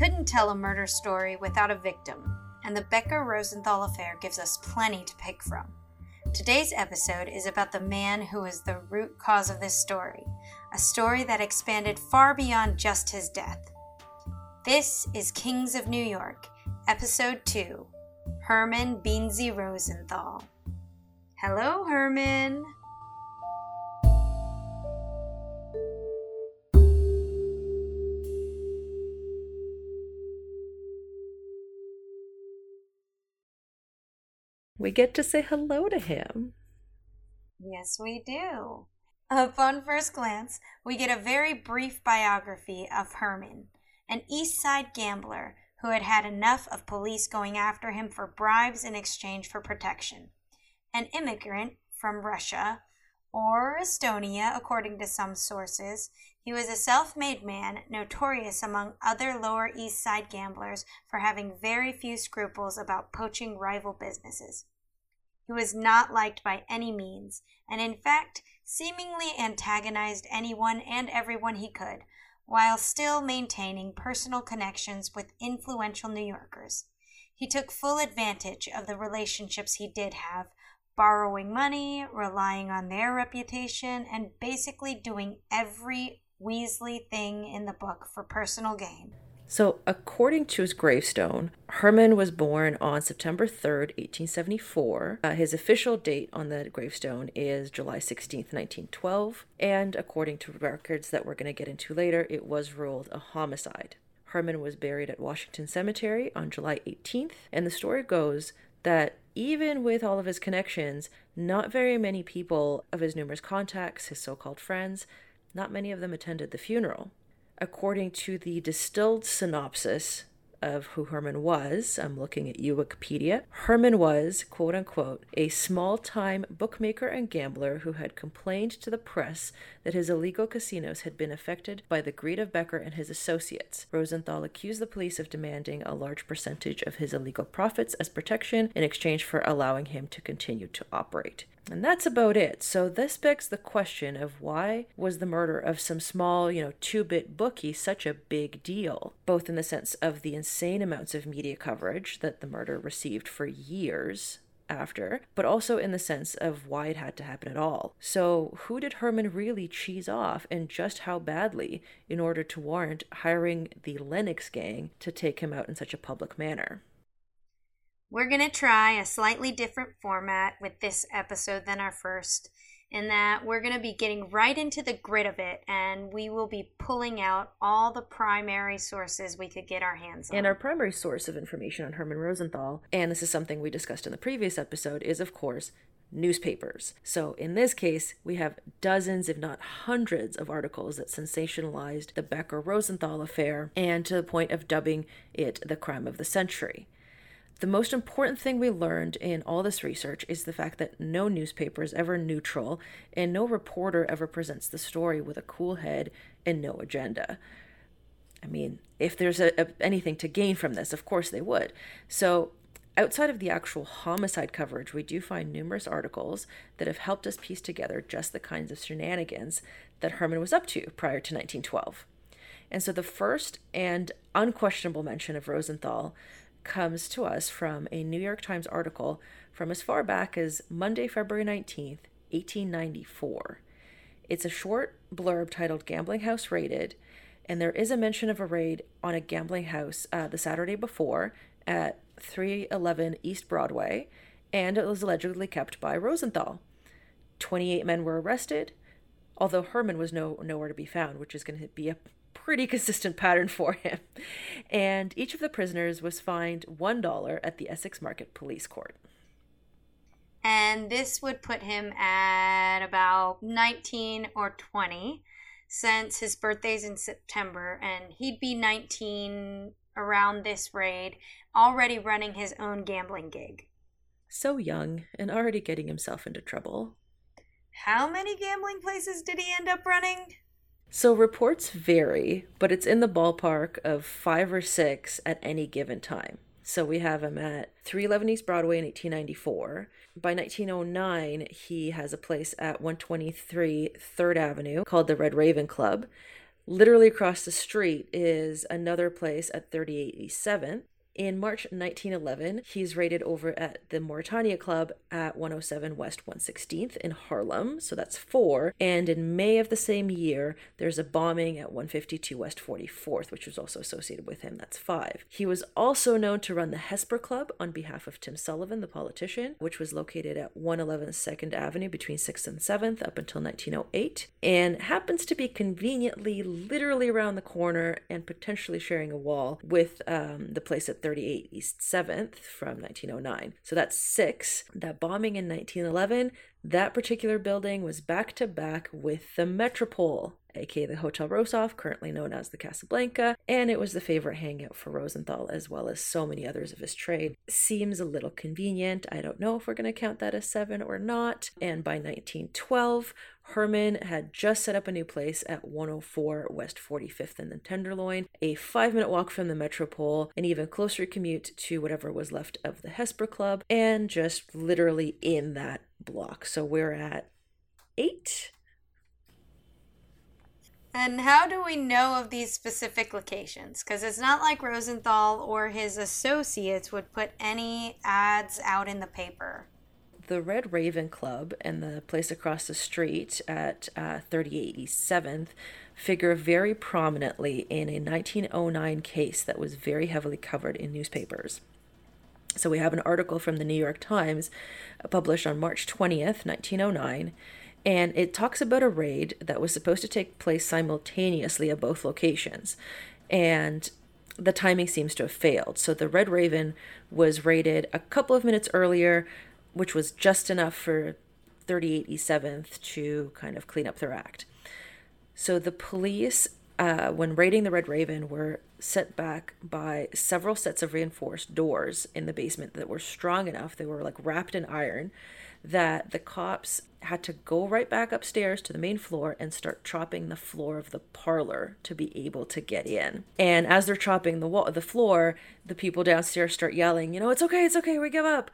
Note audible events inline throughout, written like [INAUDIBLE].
couldn't tell a murder story without a victim, and the Becker Rosenthal affair gives us plenty to pick from. Today's episode is about the man who is the root cause of this story, a story that expanded far beyond just his death. This is Kings of New York, Episode 2 Herman Beansy Rosenthal. Hello, Herman. We get to say hello to him. Yes, we do. Upon first glance, we get a very brief biography of Herman, an East Side gambler who had had enough of police going after him for bribes in exchange for protection. An immigrant from Russia or Estonia, according to some sources, he was a self made man, notorious among other Lower East Side gamblers for having very few scruples about poaching rival businesses. He was not liked by any means, and in fact, seemingly antagonized anyone and everyone he could, while still maintaining personal connections with influential New Yorkers. He took full advantage of the relationships he did have, borrowing money, relying on their reputation, and basically doing every Weasley thing in the book for personal gain. So, according to his gravestone, Herman was born on September 3rd, 1874. Uh, his official date on the gravestone is July 16th, 1912. And according to records that we're going to get into later, it was ruled a homicide. Herman was buried at Washington Cemetery on July 18th. And the story goes that even with all of his connections, not very many people of his numerous contacts, his so called friends, not many of them attended the funeral according to the distilled synopsis of who Herman was, I'm looking at you, Wikipedia. Herman was, quote unquote, a small time bookmaker and gambler who had complained to the press that his illegal casinos had been affected by the greed of Becker and his associates. Rosenthal accused the police of demanding a large percentage of his illegal profits as protection in exchange for allowing him to continue to operate. And that's about it. So this begs the question of why was the murder of some small, you know, two-bit bookie such a big deal, both in the sense of the insane amounts of media coverage that the murder received for years after, but also in the sense of why it had to happen at all. So, who did Herman really cheese off and just how badly in order to warrant hiring the Lenox gang to take him out in such a public manner? We're going to try a slightly different format with this episode than our first, in that we're going to be getting right into the grit of it and we will be pulling out all the primary sources we could get our hands on. And our primary source of information on Herman Rosenthal, and this is something we discussed in the previous episode, is of course newspapers. So in this case, we have dozens, if not hundreds, of articles that sensationalized the Becker Rosenthal affair and to the point of dubbing it the crime of the century. The most important thing we learned in all this research is the fact that no newspaper is ever neutral and no reporter ever presents the story with a cool head and no agenda. I mean, if there's a, a, anything to gain from this, of course they would. So, outside of the actual homicide coverage, we do find numerous articles that have helped us piece together just the kinds of shenanigans that Herman was up to prior to 1912. And so, the first and unquestionable mention of Rosenthal comes to us from a New York Times article from as far back as Monday, February 19th, 1894. It's a short blurb titled Gambling House Raided, and there is a mention of a raid on a gambling house uh, the Saturday before at 311 East Broadway, and it was allegedly kept by Rosenthal. 28 men were arrested, although Herman was no, nowhere to be found, which is going to be a pretty consistent pattern [LAUGHS] for him. And each of the prisoners was fined $1 at the Essex Market Police Court. And this would put him at about 19 or 20 since his birthday's in September and he'd be 19 around this raid, already running his own gambling gig. So young and already getting himself into trouble. How many gambling places did he end up running? So reports vary, but it's in the ballpark of five or six at any given time. So we have him at 311 East Broadway in 1894. By 1909, he has a place at 123 3rd Avenue called the Red Raven Club. Literally across the street is another place at 3887 in March 1911, he's raided over at the Mauretania Club at 107 West 116th in Harlem, so that's four. And in May of the same year, there's a bombing at 152 West 44th, which was also associated with him, that's five. He was also known to run the Hesper Club on behalf of Tim Sullivan, the politician, which was located at 111 2nd Avenue between 6th and 7th up until 1908, and happens to be conveniently literally around the corner and potentially sharing a wall with um, the place at 38 East 7th from 1909. So that's six. That bombing in 1911, that particular building was back to back with the Metropole, aka the Hotel Rossoff, currently known as the Casablanca, and it was the favorite hangout for Rosenthal as well as so many others of his trade. Seems a little convenient. I don't know if we're going to count that as seven or not. And by 1912, Herman had just set up a new place at 104 West 45th in the Tenderloin, a five minute walk from the Metropole, an even closer commute to whatever was left of the Hesper Club, and just literally in that block. So we're at eight. And how do we know of these specific locations? Because it's not like Rosenthal or his associates would put any ads out in the paper the Red Raven Club and the place across the street at uh, 3887th figure very prominently in a 1909 case that was very heavily covered in newspapers. So we have an article from the New York Times uh, published on March 20th, 1909, and it talks about a raid that was supposed to take place simultaneously at both locations. And the timing seems to have failed. So the Red Raven was raided a couple of minutes earlier which was just enough for 38E7th to kind of clean up their act. So the police, uh, when raiding the Red Raven, were set back by several sets of reinforced doors in the basement that were strong enough, they were like wrapped in iron, that the cops had to go right back upstairs to the main floor and start chopping the floor of the parlor to be able to get in. And as they're chopping the wall, the floor, the people downstairs start yelling, you know, it's okay, it's okay, we give up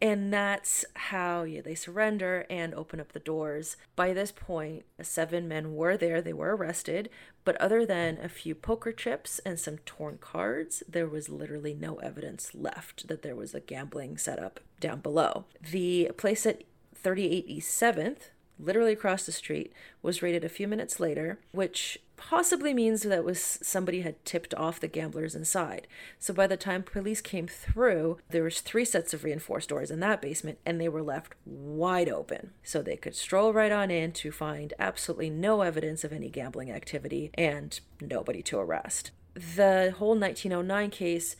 and that's how yeah, they surrender and open up the doors. By this point, seven men were there. They were arrested, but other than a few poker chips and some torn cards, there was literally no evidence left that there was a gambling setup down below. The place at 38 East 7th, literally across the street, was raided a few minutes later, which possibly means that was somebody had tipped off the gamblers inside. So by the time police came through, there was three sets of reinforced doors in that basement and they were left wide open. So they could stroll right on in to find absolutely no evidence of any gambling activity and nobody to arrest. The whole 1909 case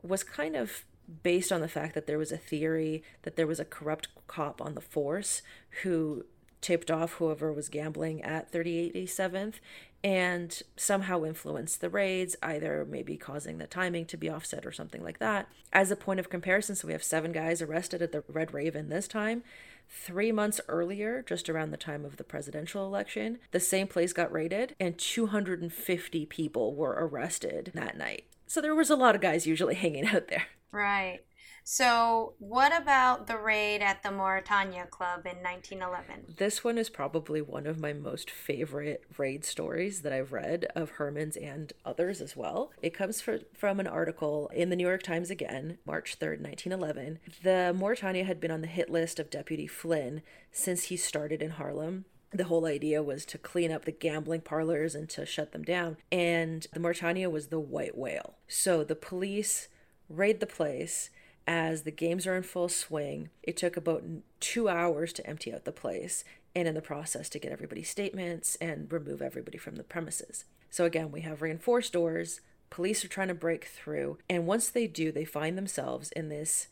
was kind of based on the fact that there was a theory that there was a corrupt cop on the force who tipped off whoever was gambling at 3887th and somehow influenced the raids, either maybe causing the timing to be offset or something like that. As a point of comparison, so we have seven guys arrested at the Red Raven this time. Three months earlier, just around the time of the presidential election, the same place got raided and 250 people were arrested that night. So there was a lot of guys usually [LAUGHS] hanging out there. Right. So, what about the raid at the Mauretania Club in 1911? This one is probably one of my most favorite raid stories that I've read of Herman's and others as well. It comes for, from an article in the New York Times again, March 3rd, 1911. The Mauretania had been on the hit list of Deputy Flynn since he started in Harlem the whole idea was to clean up the gambling parlors and to shut them down. And the Mauretania was the white whale. So the police raid the place as the games are in full swing. It took about two hours to empty out the place and in the process to get everybody's statements and remove everybody from the premises. So again, we have reinforced doors. Police are trying to break through. And once they do, they find themselves in this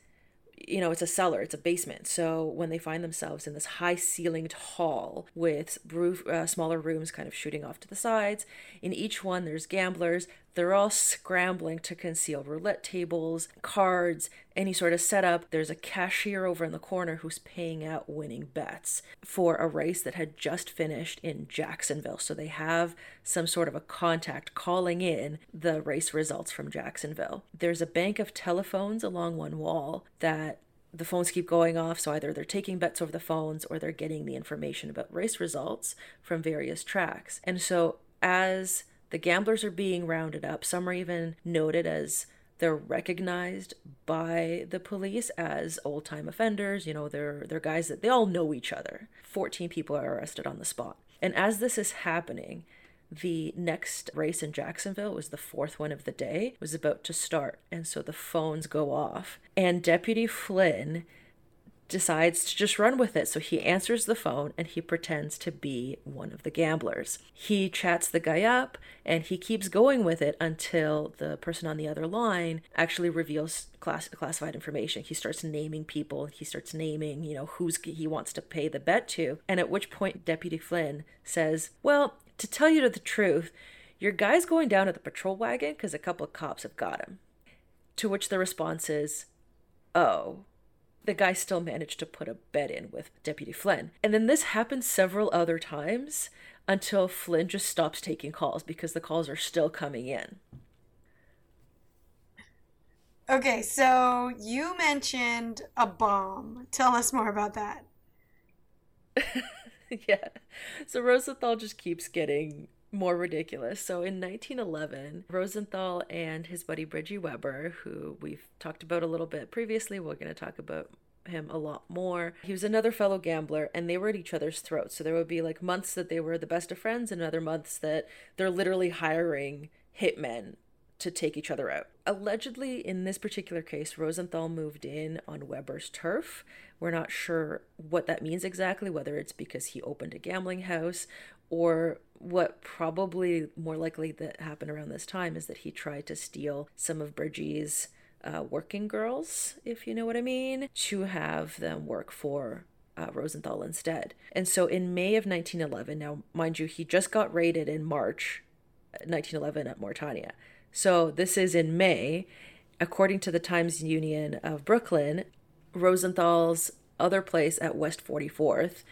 you know, it's a cellar, it's a basement. So when they find themselves in this high ceilinged hall with roof, uh, smaller rooms kind of shooting off to the sides, in each one there's gamblers. They're all scrambling to conceal roulette tables, cards, any sort of setup. There's a cashier over in the corner who's paying out winning bets for a race that had just finished in Jacksonville. So they have some sort of a contact calling in the race results from Jacksonville. There's a bank of telephones along one wall that the phones keep going off. So either they're taking bets over the phones or they're getting the information about race results from various tracks. And so as the gamblers are being rounded up, some are even noted as they're recognized by the police as old time offenders. You know, they're they're guys that they all know each other. 14 people are arrested on the spot. And as this is happening, the next race in Jacksonville was the fourth one of the day was about to start and so the phones go off and deputy Flynn decides to just run with it. So he answers the phone and he pretends to be one of the gamblers. He chats the guy up and he keeps going with it until the person on the other line actually reveals class- classified information. He starts naming people, he starts naming, you know, who's he wants to pay the bet to. And at which point Deputy Flynn says, "Well, to tell you the truth, your guy's going down at the patrol wagon because a couple of cops have got him." To which the response is, "Oh, the guy still managed to put a bet in with Deputy Flynn. And then this happens several other times until Flynn just stops taking calls because the calls are still coming in. Okay, so you mentioned a bomb. Tell us more about that. [LAUGHS] yeah. So Rosenthal just keeps getting more ridiculous. So in 1911, Rosenthal and his buddy Bridgie Weber, who we've talked about a little bit previously, we're going to talk about him a lot more. He was another fellow gambler and they were at each other's throats. So there would be like months that they were the best of friends and other months that they're literally hiring hitmen to take each other out. Allegedly, in this particular case, Rosenthal moved in on Weber's turf. We're not sure what that means exactly, whether it's because he opened a gambling house or what probably more likely that happened around this time is that he tried to steal some of Bridgie's uh, working girls, if you know what I mean, to have them work for uh, Rosenthal instead. And so in May of 1911, now mind you, he just got raided in March 1911 uh, at Mauretania. So this is in May. According to the Times Union of Brooklyn, Rosenthal's other place at West 44th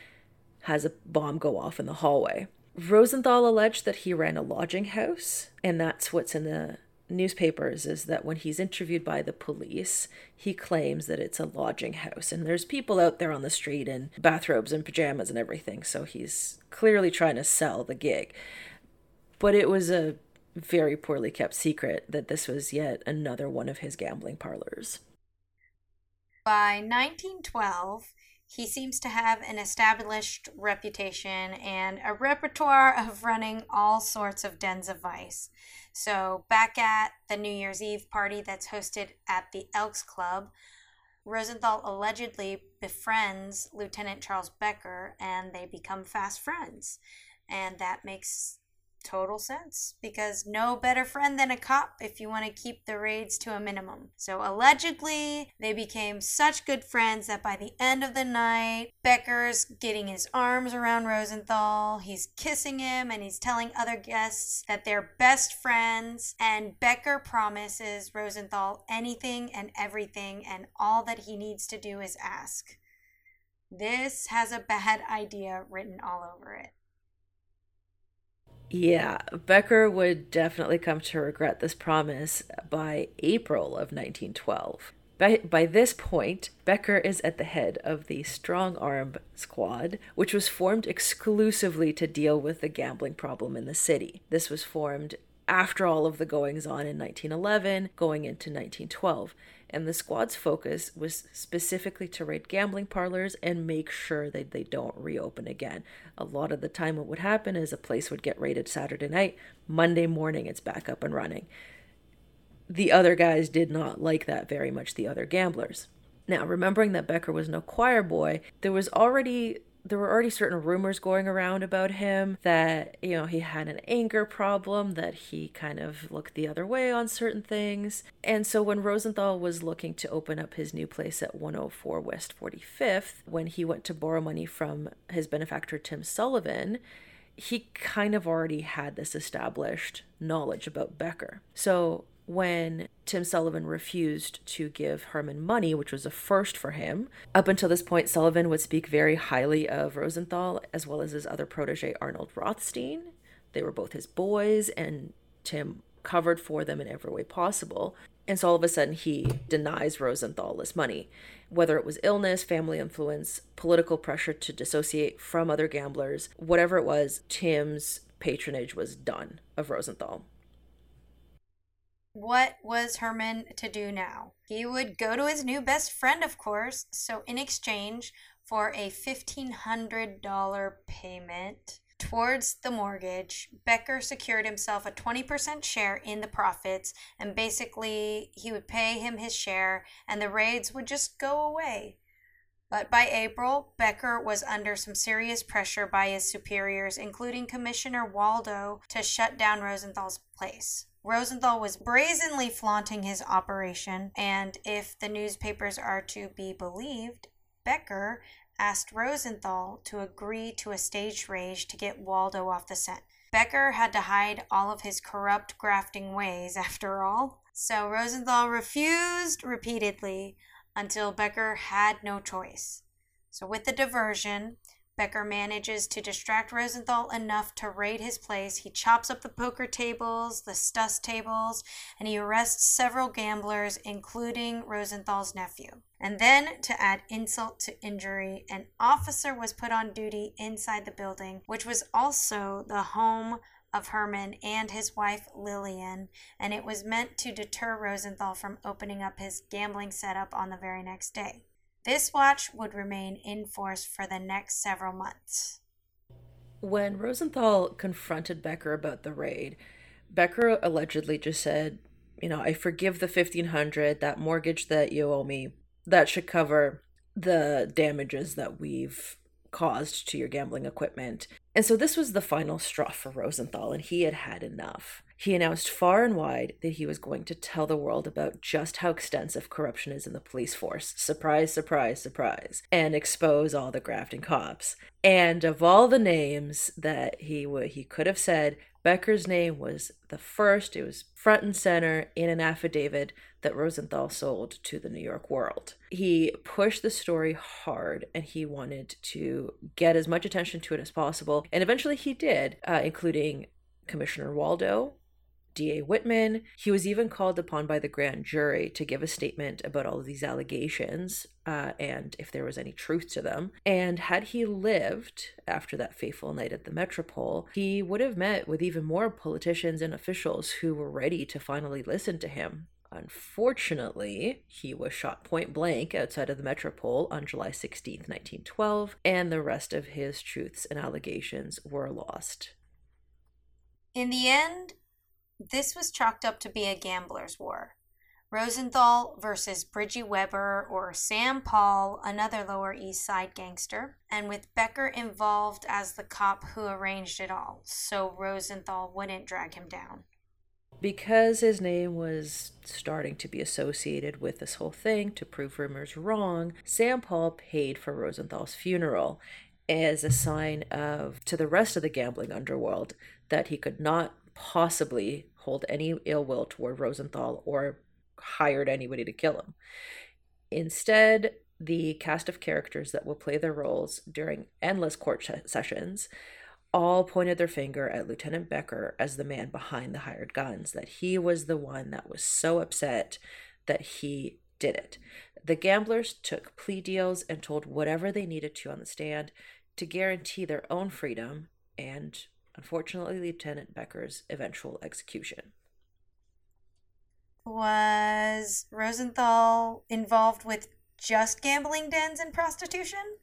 has a bomb go off in the hallway. Rosenthal alleged that he ran a lodging house, and that's what's in the newspapers is that when he's interviewed by the police, he claims that it's a lodging house and there's people out there on the street in bathrobes and pajamas and everything. So he's clearly trying to sell the gig. But it was a very poorly kept secret that this was yet another one of his gambling parlors. By 1912, he seems to have an established reputation and a repertoire of running all sorts of dens of vice. So, back at the New Year's Eve party that's hosted at the Elks Club, Rosenthal allegedly befriends Lieutenant Charles Becker and they become fast friends. And that makes total sense because no better friend than a cop if you want to keep the raids to a minimum. So allegedly, they became such good friends that by the end of the night, Becker's getting his arms around Rosenthal, he's kissing him, and he's telling other guests that they're best friends. And Becker promises Rosenthal anything and everything, and all that he needs to do is ask. This has a bad idea written all over it. Yeah, Becker would definitely come to regret this promise by April of 1912. By, by this point, Becker is at the head of the Strong Arm Squad, which was formed exclusively to deal with the gambling problem in the city. This was formed after all of the goings on in 1911, going into 1912 and the squad's focus was specifically to raid gambling parlors and make sure that they don't reopen again. A lot of the time, what would happen is a place would get raided Saturday night, Monday morning, it's back up and running. The other guys did not like that very much, the other gamblers. Now, remembering that Becker was no choir boy, there was already there were already certain rumors going around about him that, you know, he had an anger problem, that he kind of looked the other way on certain things. And so when Rosenthal was looking to open up his new place at 104 West 45th, when he went to borrow money from his benefactor Tim Sullivan, he kind of already had this established knowledge about Becker. So when Tim Sullivan refused to give Herman money, which was a first for him. Up until this point, Sullivan would speak very highly of Rosenthal as well as his other protege, Arnold Rothstein. They were both his boys, and Tim covered for them in every way possible. And so all of a sudden, he denies Rosenthal this money. Whether it was illness, family influence, political pressure to dissociate from other gamblers, whatever it was, Tim's patronage was done of Rosenthal. What was Herman to do now? He would go to his new best friend, of course. So, in exchange for a $1,500 payment towards the mortgage, Becker secured himself a 20% share in the profits, and basically, he would pay him his share, and the raids would just go away. But by April, Becker was under some serious pressure by his superiors, including Commissioner Waldo, to shut down Rosenthal's place. Rosenthal was brazenly flaunting his operation, and if the newspapers are to be believed, Becker asked Rosenthal to agree to a staged raid to get Waldo off the scent. Becker had to hide all of his corrupt grafting ways, [LAUGHS] after all, so Rosenthal refused repeatedly until Becker had no choice. So, with the diversion, Becker manages to distract Rosenthal enough to raid his place. He chops up the poker tables, the stuss tables, and he arrests several gamblers, including Rosenthal's nephew. And then, to add insult to injury, an officer was put on duty inside the building, which was also the home of Herman and his wife Lillian, and it was meant to deter Rosenthal from opening up his gambling setup on the very next day. This watch would remain in force for the next several months. When Rosenthal confronted Becker about the raid, Becker allegedly just said, you know, I forgive the 1500, that mortgage that you owe me, that should cover the damages that we've caused to your gambling equipment. And so this was the final straw for Rosenthal, and he had had enough. He announced far and wide that he was going to tell the world about just how extensive corruption is in the police force. Surprise, surprise, surprise. And expose all the grafting cops. And of all the names that he he could have said, Becker's name was the first, it was front and center in an affidavit that Rosenthal sold to the New York World. He pushed the story hard and he wanted to get as much attention to it as possible. And eventually he did, uh, including Commissioner Waldo, D.A. Whitman. He was even called upon by the grand jury to give a statement about all of these allegations uh, and if there was any truth to them. And had he lived after that fateful night at the Metropole, he would have met with even more politicians and officials who were ready to finally listen to him. Unfortunately, he was shot point blank outside of the Metropole on July 16, 1912, and the rest of his truths and allegations were lost. In the end, this was chalked up to be a gambler's war. Rosenthal versus Bridgie Weber or Sam Paul, another Lower East Side gangster, and with Becker involved as the cop who arranged it all, so Rosenthal wouldn't drag him down. Because his name was starting to be associated with this whole thing to prove rumors wrong, Sam Paul paid for Rosenthal's funeral as a sign of to the rest of the gambling underworld that he could not possibly hold any ill will toward Rosenthal or hired anybody to kill him. Instead, the cast of characters that will play their roles during endless court sessions all pointed their finger at Lieutenant Becker as the man behind the hired guns, that he was the one that was so upset that he did it. The gamblers took plea deals and told whatever they needed to on the stand to guarantee their own freedom and unfortunately, Lieutenant Becker's eventual execution. Was Rosenthal involved with just gambling dens and prostitution?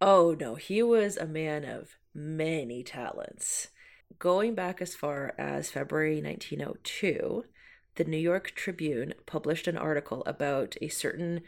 Oh, no, he was a man of many talents. Going back as far as February 1902, the New York Tribune published an article about a certain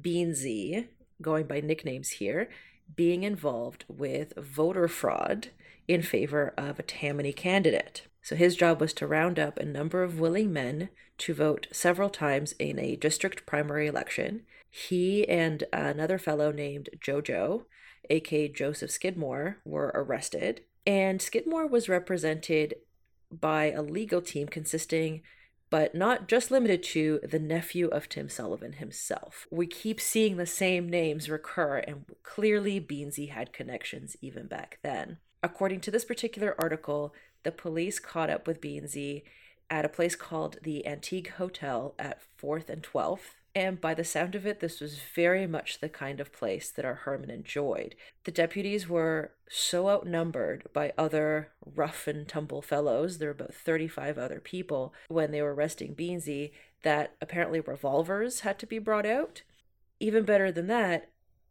Beansy, going by nicknames here, being involved with voter fraud in favor of a Tammany candidate. So his job was to round up a number of willing men to vote several times in a district primary election. He and another fellow named Jojo, aka Joseph Skidmore, were arrested. And Skidmore was represented by a legal team consisting but not just limited to the nephew of Tim Sullivan himself. We keep seeing the same names recur, and clearly Beansy had connections even back then. According to this particular article, the police caught up with Beansy at a place called the Antique Hotel at 4th and 12th. And by the sound of it, this was very much the kind of place that our Herman enjoyed. The deputies were so outnumbered by other rough and tumble fellows, there were about 35 other people when they were arresting Beansy, that apparently revolvers had to be brought out. Even better than that,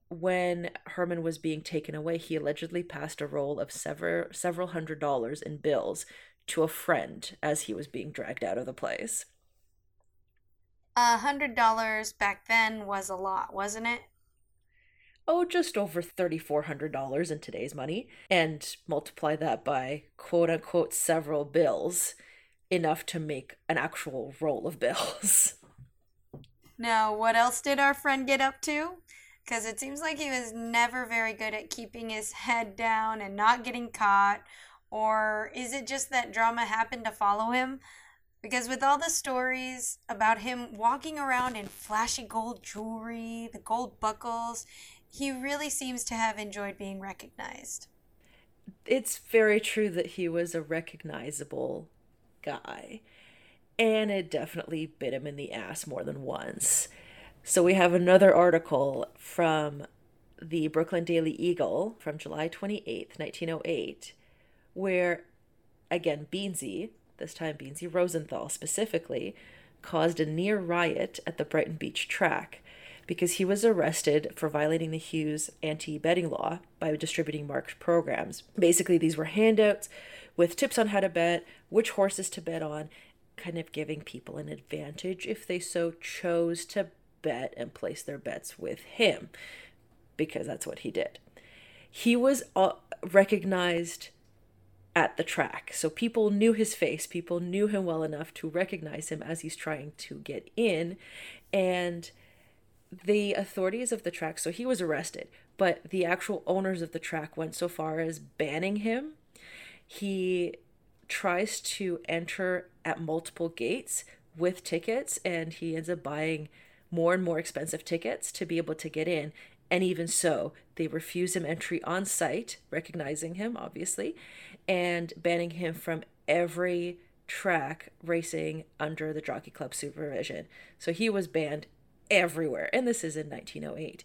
when Herman was being taken away, he allegedly passed a roll of several several hundred dollars in bills to a friend as he was being dragged out of the place. A hundred dollars back then was a lot, wasn't it? Oh, just over $3,400 in today's money, and multiply that by quote unquote several bills, enough to make an actual roll of bills. [LAUGHS] Now, what else did our friend get up to? Because it seems like he was never very good at keeping his head down and not getting caught. Or is it just that drama happened to follow him? Because with all the stories about him walking around in flashy gold jewelry, the gold buckles, he really seems to have enjoyed being recognized. It's very true that he was a recognizable guy. And it definitely bit him in the ass more than once. So we have another article from the Brooklyn Daily Eagle from July 28th, 1908, where, again, Beansy, this time Beansy Rosenthal specifically, caused a near riot at the Brighton Beach track because he was arrested for violating the Hughes anti betting law by distributing marked programs. Basically, these were handouts with tips on how to bet, which horses to bet on, kind of giving people an advantage if they so chose to bet and place their bets with him because that's what he did. He was uh, recognized at the track. So people knew his face, people knew him well enough to recognize him as he's trying to get in. And the authorities of the track, so he was arrested, but the actual owners of the track went so far as banning him. He tries to enter at multiple gates with tickets and he ends up buying more and more expensive tickets to be able to get in. And even so, they refuse him entry on site, recognizing him, obviously, and banning him from every track racing under the Jockey Club supervision. So he was banned everywhere. And this is in 1908.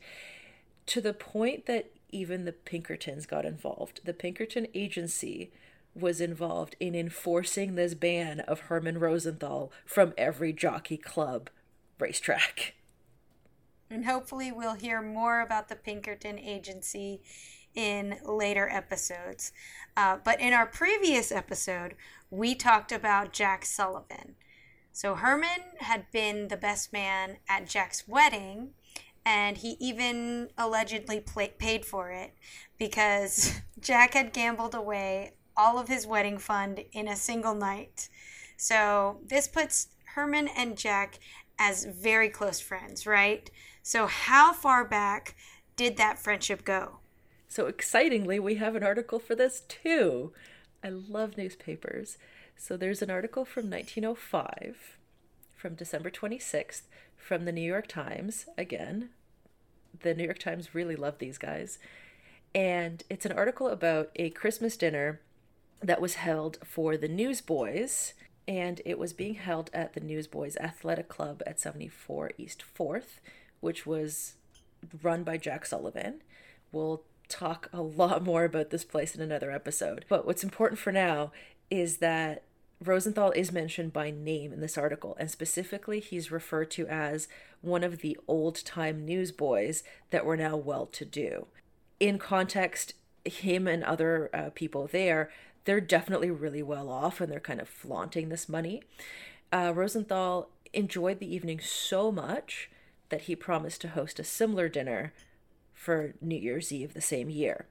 To the point that even the Pinkertons got involved. The Pinkerton Agency was involved in enforcing this ban of Herman Rosenthal from every jockey club racetrack. And hopefully, we'll hear more about the Pinkerton Agency in later episodes. Uh, but in our previous episode, we talked about Jack Sullivan. So Herman had been the best man at Jack's wedding, and he even allegedly paid for it because [LAUGHS] Jack had gambled away all of his wedding fund in a single night. So this puts Herman and Jack as very close friends, right? So, how far back did that friendship go? So excitingly, we have an article for this too. I love newspapers. So there's an article from 1905, from December 26th, from the New York Times. Again, the New York Times really love these guys. And it's an article about a Christmas dinner that was held for the Newsboys. And it was being held at the Newsboys Athletic Club at 74 East 4th, which was run by Jack Sullivan. We'll talk a [LAUGHS] lot more about this place in another episode. But what's important for now is that Rosenthal is mentioned by name in this article, and specifically, he's referred to as one of the old time newsboys that were now well to do. In context, him and other uh, people there, they're definitely really well off and they're kind of flaunting this money. Uh, Rosenthal enjoyed the evening so much that he promised to host a similar dinner for New Year's Eve the same year.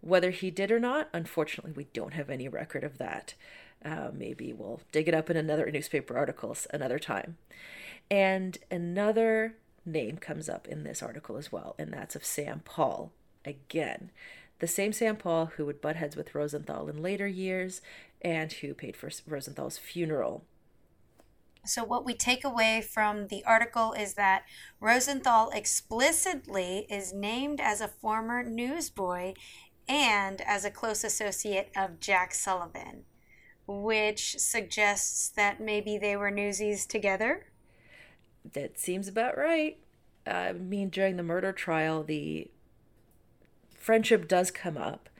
Whether he did or not, unfortunately, we don't have any record of that. Uh, maybe we'll dig it up in another newspaper articles another time. And another name comes up in this article as well, and that's of Sam Paul. Again, the same Sam Paul who would butt heads with Rosenthal in later years and who paid for Rosenthal's funeral so, what we take away from the article is that Rosenthal explicitly is named as a former newsboy and as a close associate of Jack Sullivan, which suggests that maybe they were newsies together. That seems about right. I mean, during the murder trial, the friendship does come up.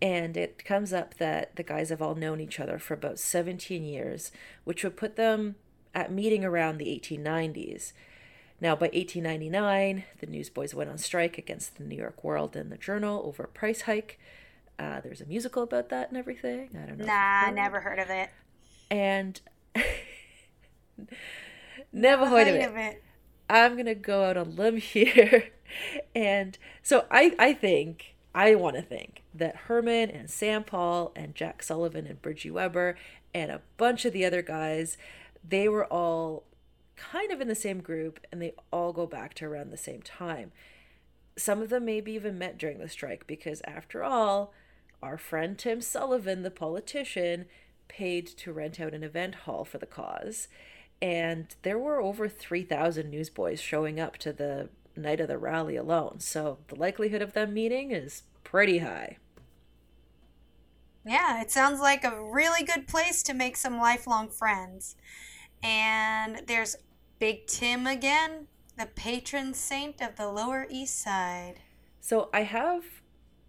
And it comes up that the guys have all known each other for about 17 years, which would put them at meeting around the 1890s. Now, by 1899, the Newsboys went on strike against the New York World and the Journal over a price hike. Uh, there's a musical about that and everything. I don't know. Nah, never heard of it. And [LAUGHS] never heard, of, it. of it. I'm gonna go out on a limb [LAUGHS] here, and so I I think I want to think that Herman and Sam Paul and Jack Sullivan and Bridgie Weber and a bunch of the other guys, they were all kind of in the same group and they all go back to around the same time. Some of them maybe even met during the strike because, after all, our friend Tim Sullivan, the politician, paid to rent out an event hall for the cause. And there were over 3,000 newsboys showing up to the night of the rally alone. So the likelihood of them meeting is pretty high. Yeah, it sounds like a really good place to make some lifelong friends. And there's Big Tim again, the patron saint of the Lower East Side. So I have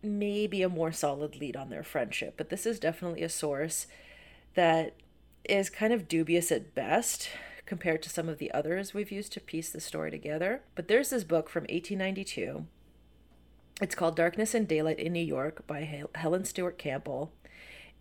maybe a more solid lead on their friendship, but this is definitely a source that is kind of dubious at best compared to some of the others we've used to piece the story together. But there's this book from 1892. It's called Darkness and Daylight in New York by Helen Stuart Campbell.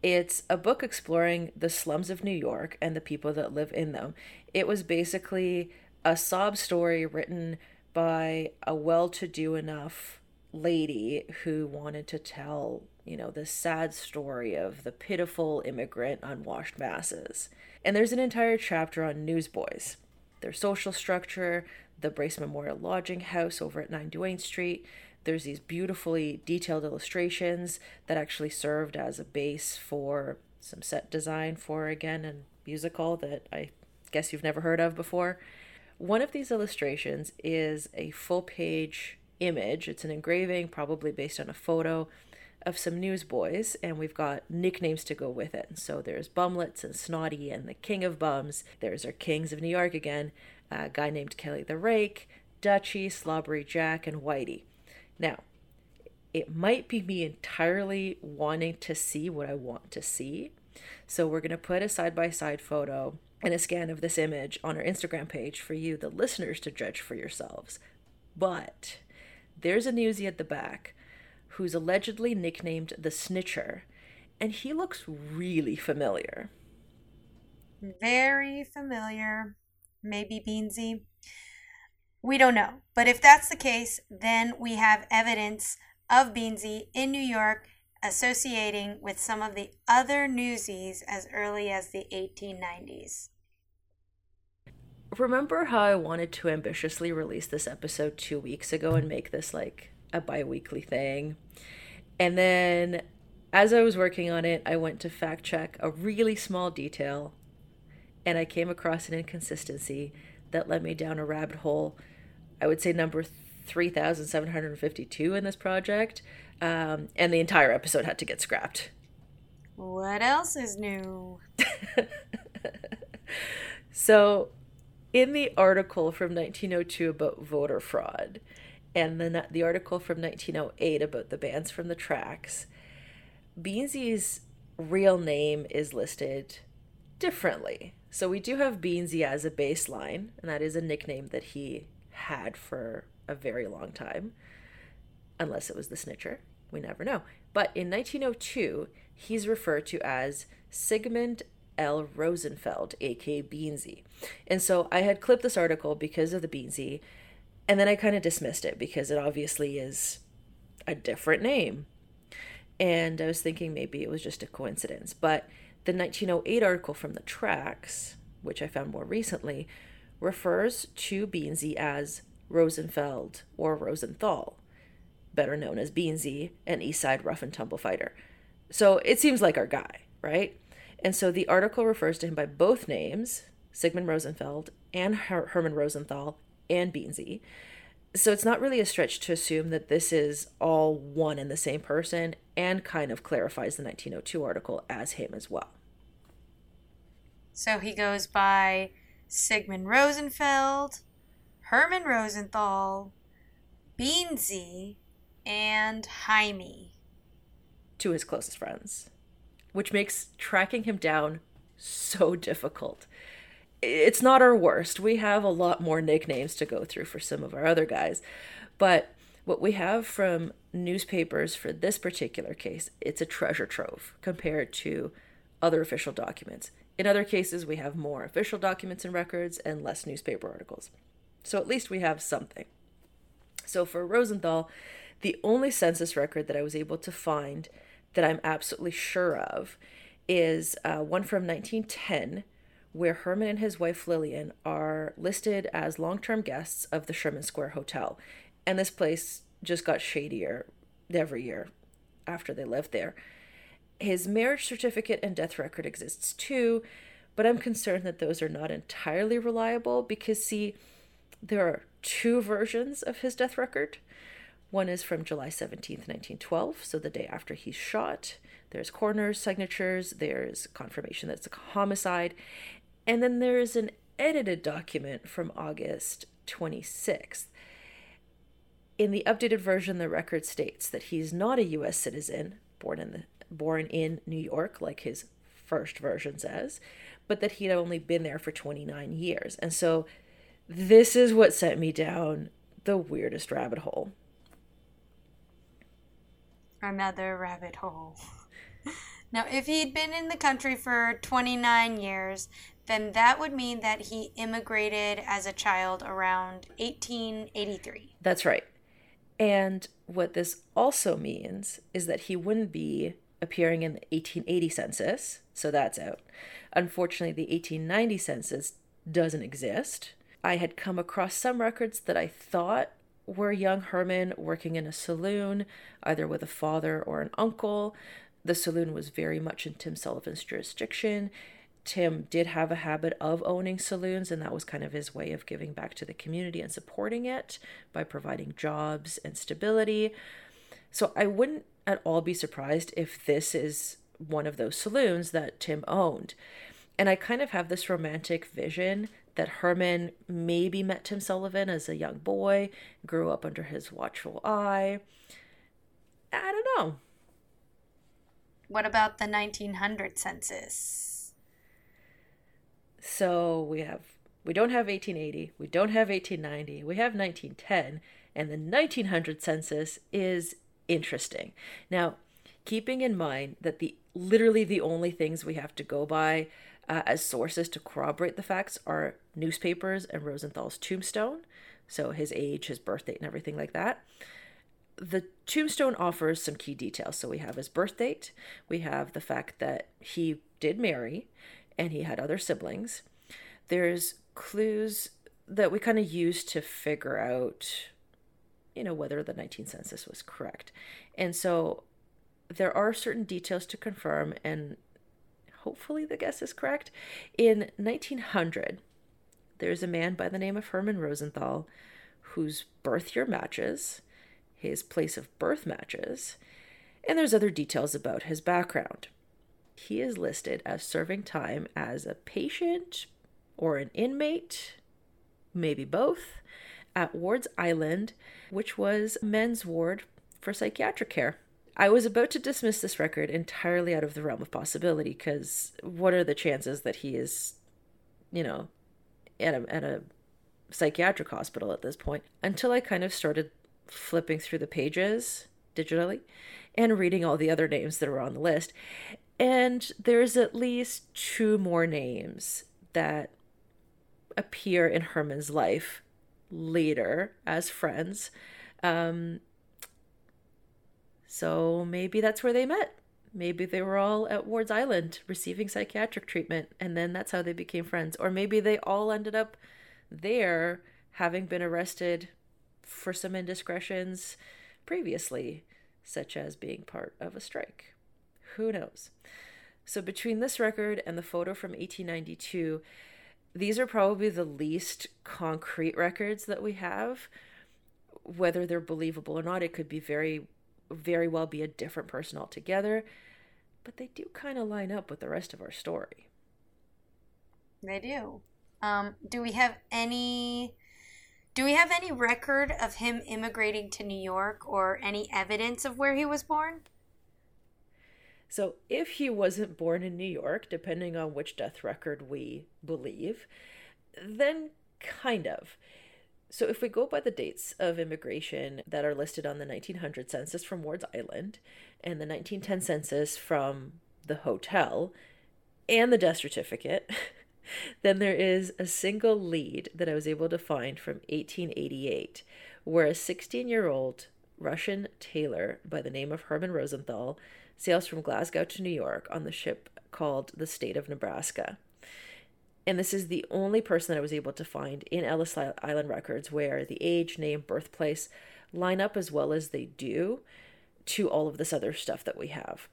It's a book exploring the slums of New York and the people that live in them. It was basically a sob story written by a well to do enough lady who wanted to tell, you know, the sad story of the pitiful immigrant unwashed masses. And there's an entire chapter on newsboys, their social structure, the Brace Memorial Lodging House over at 9 Duane Street. There's these beautifully detailed illustrations that actually served as a base for some set design for, again, a musical that I guess you've never heard of before. One of these illustrations is a full page image. It's an engraving, probably based on a photo of some newsboys, and we've got nicknames to go with it. So there's Bumlets and Snotty and the King of Bums. There's our Kings of New York again, a guy named Kelly the Rake, Dutchy, Slobbery Jack, and Whitey. Now, it might be me entirely wanting to see what I want to see. So we're going to put a side by side photo and a scan of this image on our Instagram page for you, the listeners, to judge for yourselves. But there's a newsie at the back who's allegedly nicknamed the Snitcher, and he looks really familiar. Very familiar. Maybe Beansy. We don't know. But if that's the case, then we have evidence of Beansy in New York associating with some of the other newsies as early as the 1890s. Remember how I wanted to ambitiously release this episode two weeks ago and make this like a bi weekly thing? And then as I was working on it, I went to fact check a really small detail and I came across an inconsistency that led me down a rabbit hole. I would say number 3,752 in this project um, and the entire episode had to get scrapped. What else is new? [LAUGHS] so, in the article from 1902 about voter fraud, and then the article from 1908 about the bands from the tracks, Beansy's real name is listed differently. So we do have Beansy as a baseline, and that is a nickname that he had for a very long time unless it was the snitcher. We never know. But in 1902, he's referred to as Sigmund L. Rosenfeld, aka Beansy. And so I had clipped this article because of the Beansy, and then I kind of dismissed it because it obviously is a different name. And I was thinking maybe it was just a coincidence. But the 1908 article from the tracks, which I found more recently, refers to Beansy as Rosenfeld or Rosenthal better known as Beansy, an East Side rough and tumble fighter. So it seems like our guy, right? And so the article refers to him by both names, Sigmund Rosenfeld and Her- Herman Rosenthal and Beansy. So it's not really a stretch to assume that this is all one and the same person and kind of clarifies the 1902 article as him as well. So he goes by Sigmund Rosenfeld, Herman Rosenthal, Beansy, and Jaime. To his closest friends, which makes tracking him down so difficult. It's not our worst. We have a lot more nicknames to go through for some of our other guys. But what we have from newspapers for this particular case, it's a treasure trove compared to other official documents. In other cases, we have more official documents and records and less newspaper articles. So at least we have something. So for Rosenthal, the only census record that I was able to find that I'm absolutely sure of is uh, one from 1910, where Herman and his wife Lillian are listed as long term guests of the Sherman Square Hotel. And this place just got shadier every year after they lived there. His marriage certificate and death record exists too, but I'm concerned that those are not entirely reliable because, see, there are two versions of his death record. One is from July 17th, 1912, so the day after he's shot. There's coroner's signatures, there's confirmation that it's a homicide, and then there's an edited document from August 26th. In the updated version, the record states that he's not a U.S. citizen, born in the born in New York, like his first version says, but that he'd only been there for 29 years. And so this is what sent me down the weirdest rabbit hole. Another rabbit hole. [LAUGHS] now, if he'd been in the country for 29 years, then that would mean that he immigrated as a child around 1883. That's right. And what this also means is that he wouldn't be appearing in the 1880 census, so that's out. Unfortunately, the 1890 census doesn't exist. I had come across some records that I thought were young Herman working in a saloon, either with a father or an uncle. The saloon was very much in Tim Sullivan's jurisdiction. Tim did have a habit of owning saloons, and that was kind of his way of giving back to the community and supporting it by providing jobs and stability. So I wouldn't at all be surprised if this is one of those saloons that Tim owned. And I kind of have this romantic vision that Herman maybe met Tim Sullivan as a young boy, grew up under his watchful eye. I don't know. What about the 1900 census? So we have we don't have 1880, we don't have 1890, we have 1910, and the 1900 census is interesting. Now, keeping in mind that the literally the only things we have to go by uh, as sources to corroborate the facts are newspapers and Rosenthal's tombstone, so his age, his birth date, and everything like that. The tombstone offers some key details. So we have his birth date, we have the fact that he did marry, and he had other siblings. There's clues that we kind of use to figure out, you know, whether the 19th census was correct. And so there are certain details to confirm, and hopefully the guess is correct. In 1900, there's a man by the name of Herman Rosenthal whose birth year matches, his place of birth matches, and there's other details about his background he is listed as serving time as a patient or an inmate, maybe both, at Ward's Island, which was men's ward for psychiatric care. I was about to dismiss this record entirely out of the realm of possibility because what are the chances that he is, you know, at a, at a psychiatric hospital at this point? Until I kind of started flipping through the pages digitally and reading all the other names that were on the list. And there's at least two more names that appear in Herman's life later as friends. Um, so maybe that's where they met. Maybe they were all at Ward's Island receiving psychiatric treatment, and then that's how they became friends. Or maybe they all ended up there having been arrested for some indiscretions previously, such as being part of a strike. Who knows? So, between this record and the photo from 1892, these are probably the least concrete records that we have. Whether they're believable or not, it could be very, very well be a different person altogether. But they do kind of line up with the rest of our story. They do. Um, do we have any Do we have any record of him immigrating to New York or any evidence of where he was born? So, if he wasn't born in New York, depending on which death record we believe, then kind of. So, if we go by the dates of immigration that are listed on the 1900 census from Ward's Island and the 1910 census from the hotel and the death certificate, [LAUGHS] then there is a single lead that I was able to find from 1888 where a 16 year old Russian tailor by the name of Herman Rosenthal sails from Glasgow to New York on the ship called the State of Nebraska. And this is the only person that I was able to find in Ellis Island records where the age, name, birthplace line up as well as they do to all of this other stuff that we have.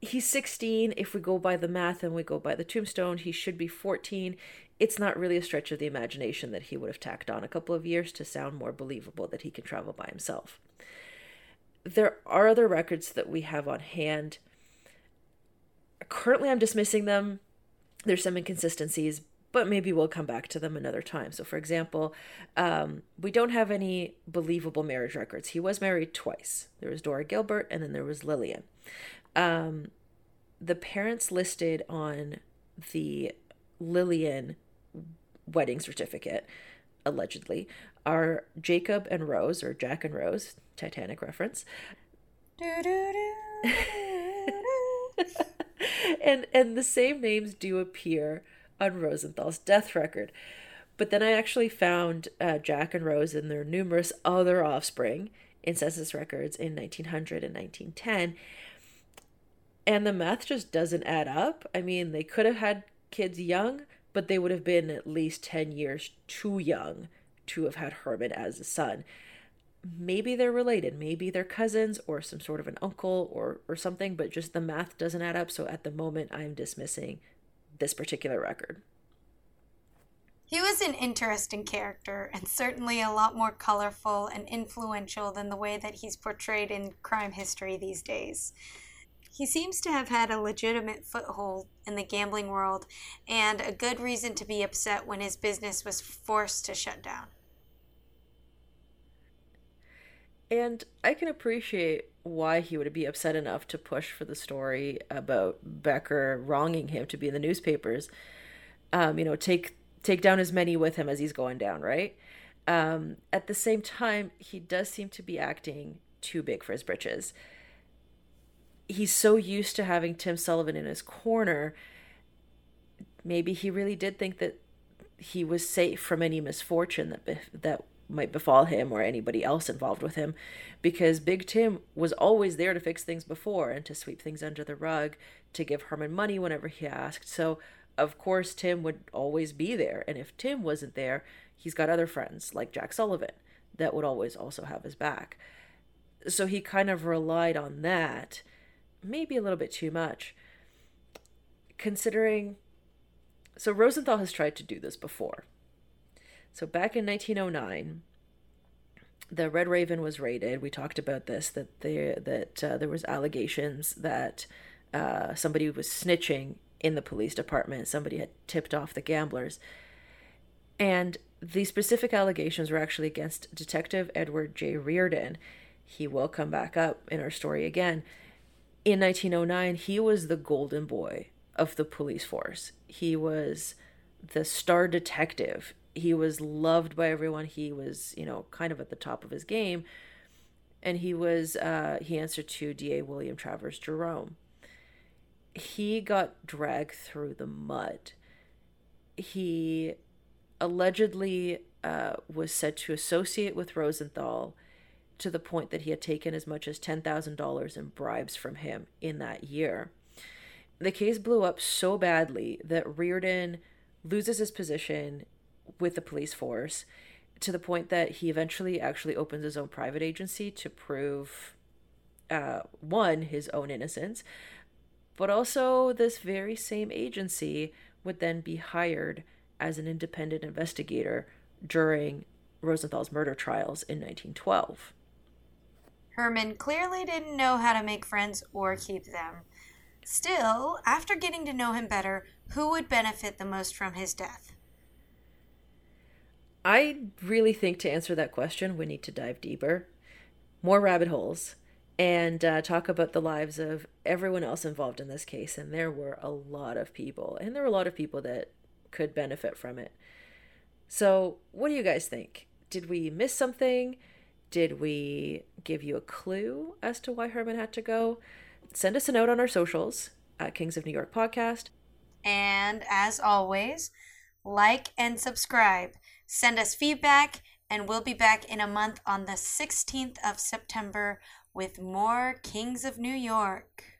He's 16. If we go by the math and we go by the tombstone, he should be 14. It's not really a stretch of the imagination that he would have tacked on a couple of years to sound more believable that he can travel by himself. There are other records that we have on hand. Currently, I'm dismissing them there's some inconsistencies, but maybe we'll come back to them another time. So, for example, um, we don't have any believable marriage records. He was married twice. There was Dora Gilbert, and then there was Lillian. Um, the parents listed on the Lillian wedding certificate, allegedly, are Jacob and Rose, or Jack and Rose, Titanic reference. [LAUGHS] and and the same names do appear on Rosenthal's death record. But then I actually found uh, Jack and Rose and their numerous other offspring in census records in 1900 and 1910. And the math just doesn't add up. I mean, they could have had kids young, but they would have been at least 10 years too young to have had Herman as a son. Maybe they're related. Maybe they're cousins or some sort of an uncle or or something but just the math doesn't add up. So at the moment i'm dismissing this particular record. He was an interesting character and certainly a lot more colorful and influential than the way that he's portrayed in crime history these days. He seems to have had a legitimate foothold in the gambling world and a good reason to be upset when his business was forced to shut down. And I can appreciate why he would be upset enough to push for the story about Becker wronging him to be in the newspapers. Um, you know, take take down as many with him as he's going down, right? Um, at the same time, he does seem to be acting too big for his britches. He's so used to having Tim Sullivan in his corner. Maybe he really did think that he was safe from any misfortune that that might befall him or anybody else involved with him because Big Tim was always there to fix things before and to sweep things under the rug, to give Herman money whenever he asked. So, of course, Tim would always be there. And if Tim wasn't there, he's got other friends like Jack Sullivan that would always also have his back. So he kind of relied on that, maybe a little bit too much. Considering. So Rosenthal has tried to do this before. So back in 1909, the Red Raven was raided. We talked about this that there that uh, there was allegations that uh, somebody was snitching in the police department. Somebody had tipped off the gamblers, and the specific allegations were actually against Detective Edward J. Reardon. He will come back up in our story again. In 1909, he was the golden boy of the police force. He was the star detective he was loved by everyone. He was, you know, kind of at the top of his game. And he was, uh, he answered to DA William Travers Jerome. He got dragged through the mud. He allegedly uh, was said to associate with Rosenthal to the point that he had taken as much as $10,000 in bribes from him in that year. The case blew up so badly that Reardon loses his position with the police force to the point that he eventually actually opens his own private agency to prove uh, one his own innocence but also this very same agency would then be hired as an independent investigator during Rosenthal's murder trials in 1912. Herman clearly didn't know how to make friends or keep them. Still, after getting to know him better, who would benefit the most from his death? I really think to answer that question, we need to dive deeper, more rabbit holes, and uh, talk about the lives of everyone else involved in this case. And there were a lot of people, and there were a lot of people that could benefit from it. So, what do you guys think? Did we miss something? Did we give you a clue as to why Herman had to go? Send us a note on our socials at Kings of New York Podcast. And as always, like and subscribe. Send us feedback, and we'll be back in a month on the 16th of September with more Kings of New York.